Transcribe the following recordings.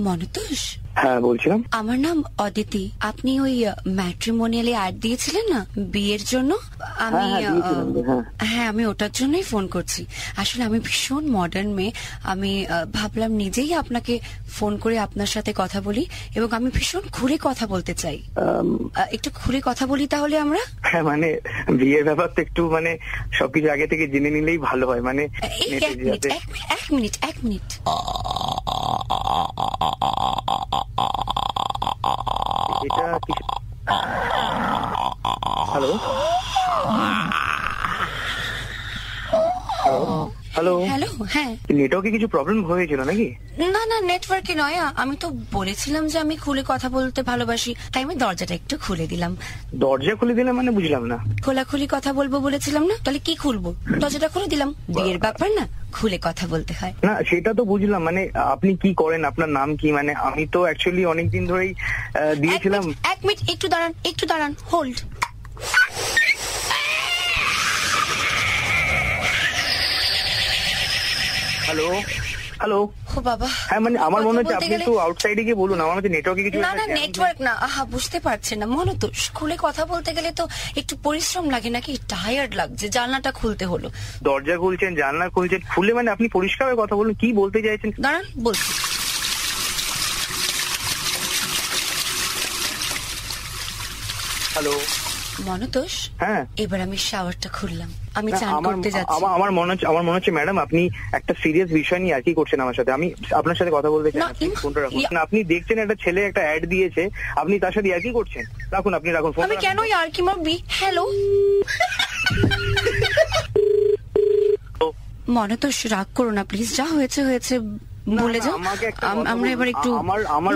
মনতোষ? হ্যাঁ বলছিলাম। আমার নাম অদিতি। আপনি ওই ম্যাট্রিমোনিয়ালে অ্যাড দিয়েছিলেন না? বিয়ের জন্য? আমি হ্যাঁ, হ্যাঁ, হ্যাঁ। হ্যাঁ আমি ওটার জন্যই ফোন করছি। আসলে আমি ভীষণ মডার্ন মেয়ে। আমি ভাবলাম নিজেই আপনাকে ফোন করে আপনার সাথে কথা বলি এবং আমি ভীষণ খুলে কথা বলতে চাই। একটু খুলে কথা বলি তাহলে আমরা? হ্যাঁ মানে বিয়ের ব্যাপার তো একটু মানে সবকিছু আগে থেকে জেনে নিলেই ভালো হয়। মানে এই এক মিনিট এক এক মিনিট এক মিনিট। Hello? হ্যাঁ। নেটওয়ার্কে কিছু প্রবলেম হয়েছিল নাকি? না না নেটওয়ার্কে নয়। আমি তো বলেছিলাম যে আমি খুলে কথা বলতে ভালোবাসি। তাই আমি দরজাটা একটু খুলে দিলাম। দরজা খুলে দিলে মানে বুঝলাম না। খোলাখুলি কথা বলব বলেছিলাম না? তাহলে কি খুলবো? দরজাটা খুলে দিলাম। বিয়ের ব্যাপার না খুলে কথা বলতে হয়। না সেটা তো বুঝলাম। মানে আপনি কি করেন? আপনার নাম কি? মানে আমি তো অ্যাকচুয়ালি অনেকদিন ধরেই দিয়েছিলাম। এক মিনিট একটু দাঁড়ান একটু দাঁড়ান হোল্ড হ্যালো হ্যালো ও বাবা। হ্যাঁ মানে আমার মনে হচ্ছে আপনি একটু আউটসাইডে গিয়ে বলুন আমার মধ্যে নেটওয়ার্কে কিছু না না নেটওয়ার্ক না। আহা বুঝতে পারছেন না। মনে তো খুলে কথা বলতে গেলে তো একটু পরিশ্রম লাগে নাকি? টায়ার্ড লাগছে জানলাটা খুলতে হলো। দরজা খুলছেন জানলা খুলছেন খুলে মানে আপনি পরিষ্কার কথা বলুন কি বলতে চাইছেন? দাঁড়ান বলছি। হ্যালো মনতোষ হ্যাঁ। এবার আমি শাওয়ারটা খুললাম। আমি না, চান করতে যাচ্ছি। আমার- মনে হচ্ছে আমার মনে হচ্ছে ম্যাডাম আপনি একটা সিরিয়াস বিষয় নিয়ে আর কি করছেন আমার সাথে। আমি আপনার সাথে কথা বলতে চাই ফোনটা রাখুন। আপনি দেখছেন একটা ছেলে একটা অ্যাড দিয়েছে আপনি তার সাথে আর কি করছেন? রাখুন আপনি রাখুন ফোন আমি কেন আর কি মারবি হ্যালো মনতোষ রাগ করো না প্লিজ যা হয়েছে হয়েছে। বলে যাও আমরা এবার একটু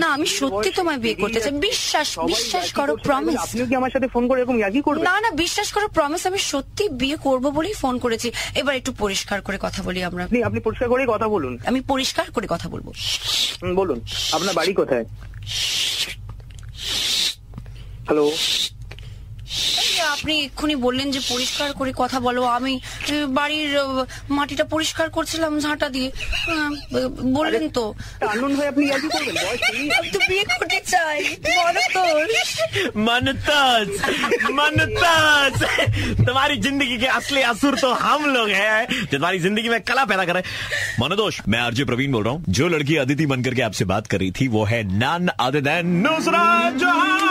না আমি সত্যি তোমায় বিয়ে করতে চাই। বিশ্বাস বিশ্বাস করো প্রমিস আপনিও কি আমার সাথে ফোন করে এরকম একই করবেন? না না বিশ্বাস করো প্রমিস আমি সত্যি বিয়ে করব বলেই ফোন করেছি। এবার একটু পরিষ্কার করে কথা বলি আমরা। আপনি আপনি পরিষ্কার করে কথা বলুন। আমি পরিষ্কার করে কথা বলব। বলুন। আপনার বাড়ি কোথায়? হ্যালো আপনি এক্ষুনি বললেন যে পরিষ্কার করে কথা বলো আমি এ, বাড়ির আহ, মাটিটা পরিষ্কার করছিলাম ঝাঁটা দিয়ে আহ, বললেন তো আনন্দ হয়ে আপনি একই করবেন বয়স পেরিয়ে আমি তো বিয়ে করতে চাই বলো তো मनताज मनताज तुम्हारी जिंदगी के असली असुर तो हम लोग हैं जो तुम्हारी जिंदगी में कला पैदा कर रहे हैं मनोदोष मैं आरजे प्रवीण बोल रहा हूँ जो लड़की अदिति बनकर के आपसे बात कर रही थी वो है नन अदर देन नुसरात जहां